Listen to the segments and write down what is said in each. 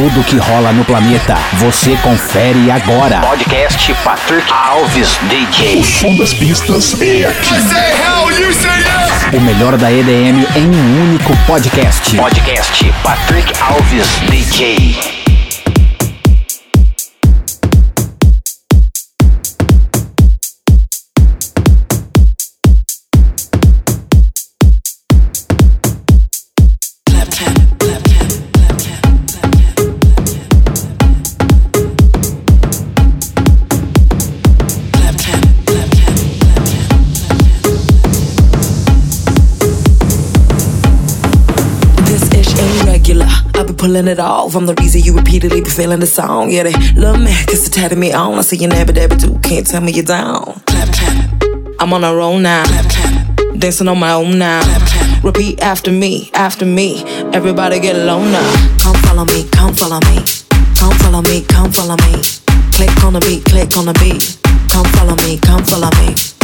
Tudo que rola no planeta, você confere agora. Podcast Patrick Alves DJ. O som das pistas é aqui. O melhor da EDM em um único podcast. Podcast Patrick Alves DJ. Pulling it off. I'm the reason you repeatedly be feeling the song. Yeah, they love me, cause they tatted me on. I see you never, never do, can't tell me you're down. Clap, clap. I'm on a roll now. Clap, clap. Dancing on my own now. Clap, clap. Repeat after me, after me. Everybody get low now. Come follow me, come follow me. Come follow me, come follow me. Click on the beat, click on the beat. Come follow me, come follow me.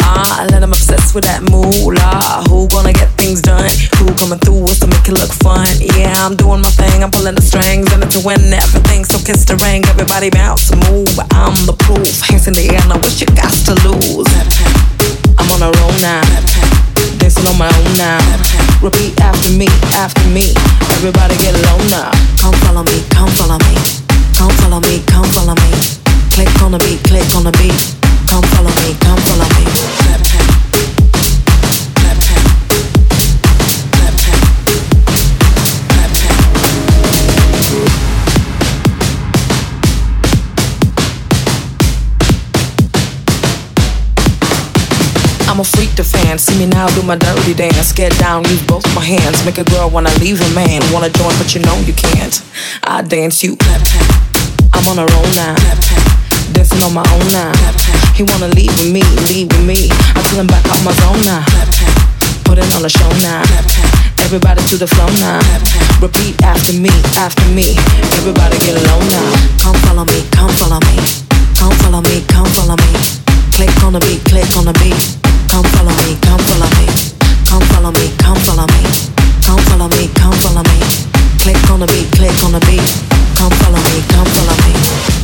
I let them obsessed with that moolah. Who gonna get things done? Who coming through with to make it look fun? Yeah, I'm doing my thing. I'm pulling the strings and I'm to win everything. So kiss the ring, everybody bounce, move. I'm the proof. Hands in the air, now what you got to lose? I'm on a roll now. Dancing on my own now. Repeat after me, after me. Everybody get low now. Come follow me, come follow me. Come follow me, come follow me. Click on the beat, click on the beat. Come follow me, come follow me. I'm a freak to fans. See me now do my dirty dance. Get down, use both my hands. Make a girl wanna leave a man. Wanna join, but you know you can't. I dance you. I'm on a roll now. Dancing on my own now. He wanna leave with me, leave with me. I tell him back off my zone now. Put it on the show now. Everybody to the flow now. Repeat after me, after me. Everybody get low now. Come follow me, come follow me. Come follow me, come follow me. Click on the beat, click on the beat. Come follow me, come follow me. Come follow me, come follow me. Come follow me, come follow me. Click on the beat, click on the beat. Come follow me, come follow me.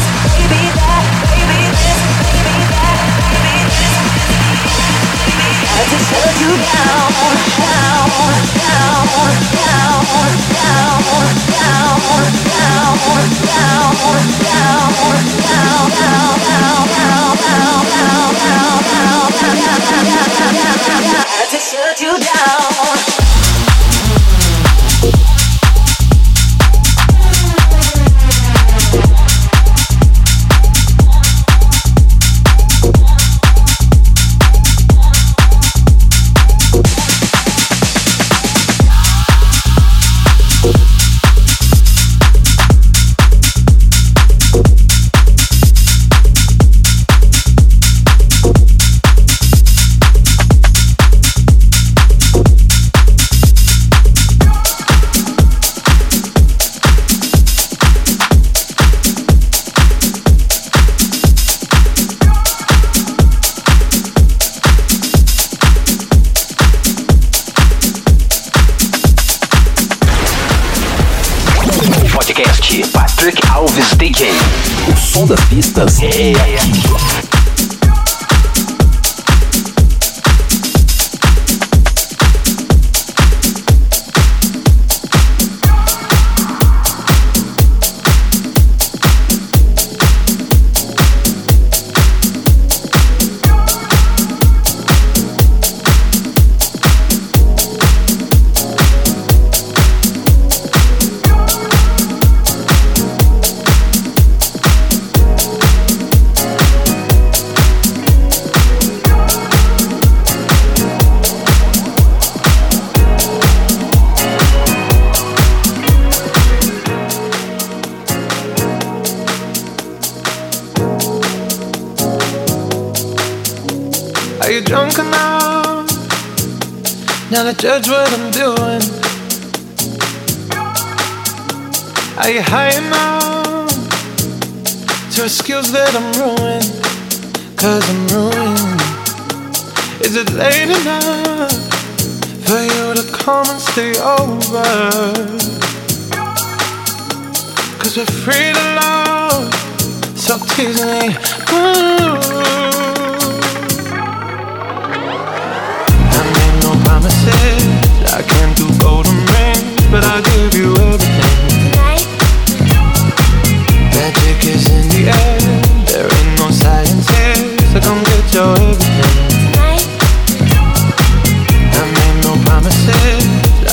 to shut you down. Revistas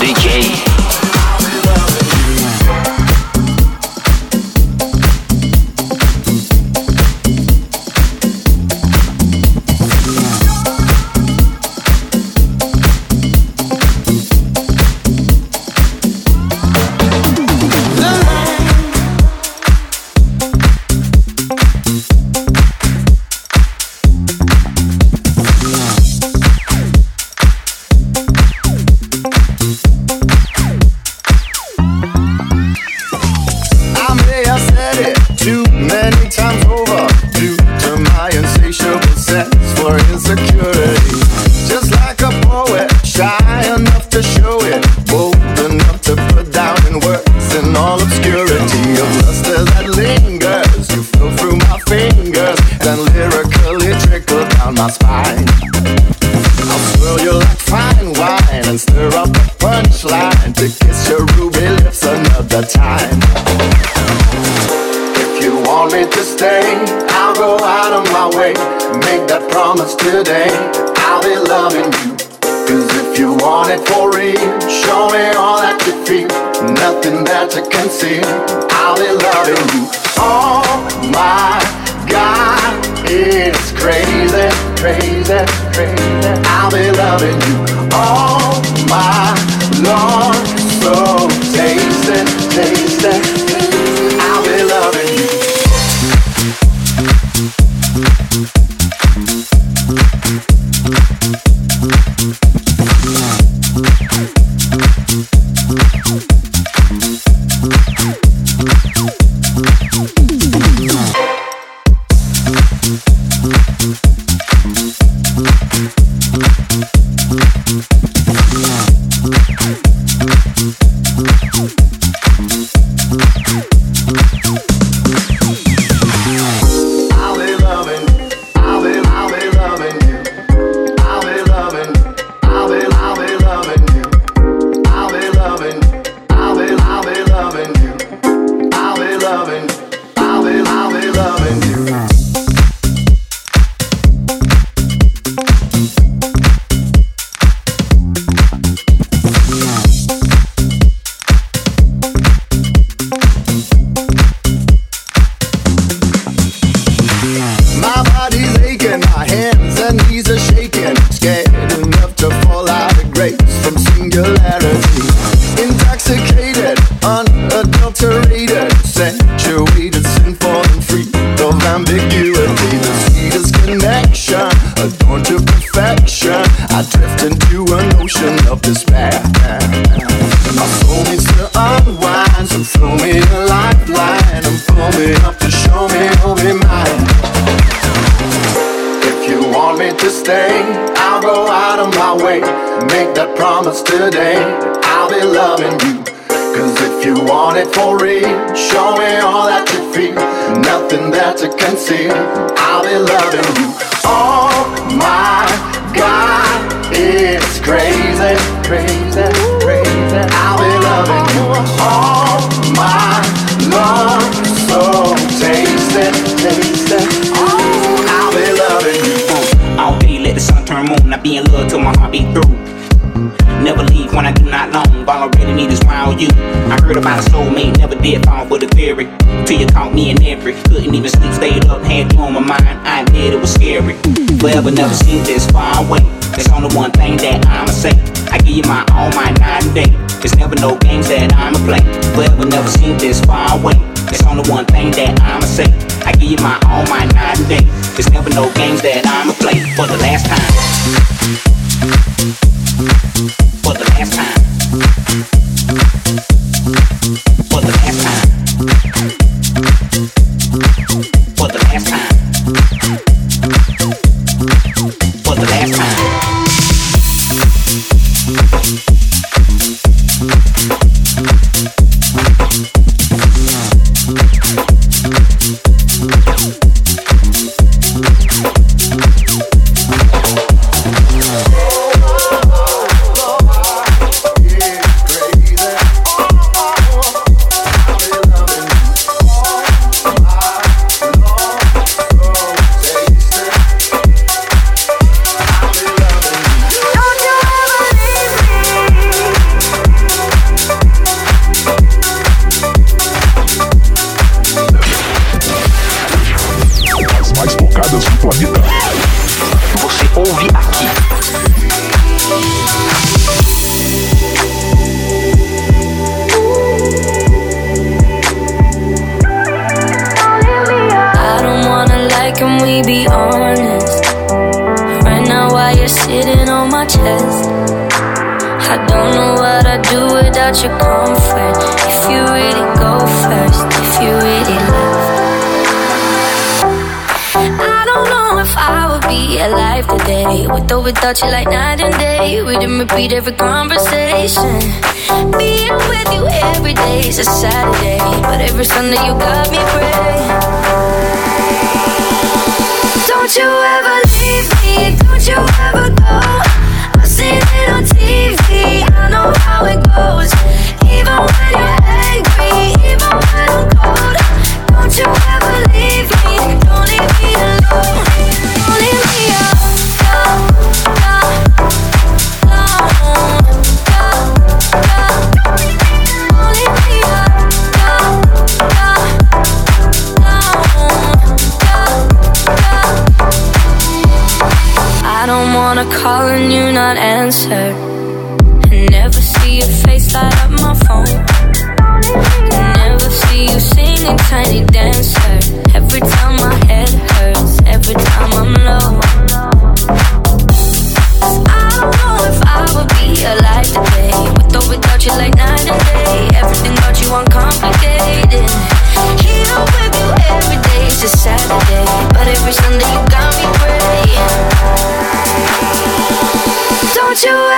DJ Till me in every. Couldn't even sleep, stayed up, had you on my mind. I admit it was scary. Forever never seen this far away. There's only one thing that I'ma say. I give you my all, my night and day. There's never no games that I'ma play. Forever never seen this far away. There's only one thing that I'ma say. I give you my all, my night and day. There's never no games that I'ma play for the last time for the last time. For the last time. Without you, like night and day. We didn't repeat every conversation. Being with you every day is a Saturday, but every Sunday you got me praying. Don't you ever And never see your face light up my phone. And never see you singing tiny dancer. Every time my head hurts, every time I'm low. I don't know if I would be alive today. With or without you, like. Everything about you. Here with you every day a Saturday. But every Sunday you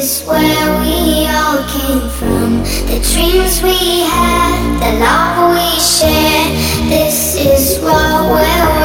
is where we all came from. The dreams we had, the love we shared. This is what we're.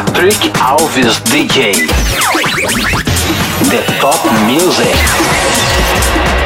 Patrick Alves DJ. The Top Music.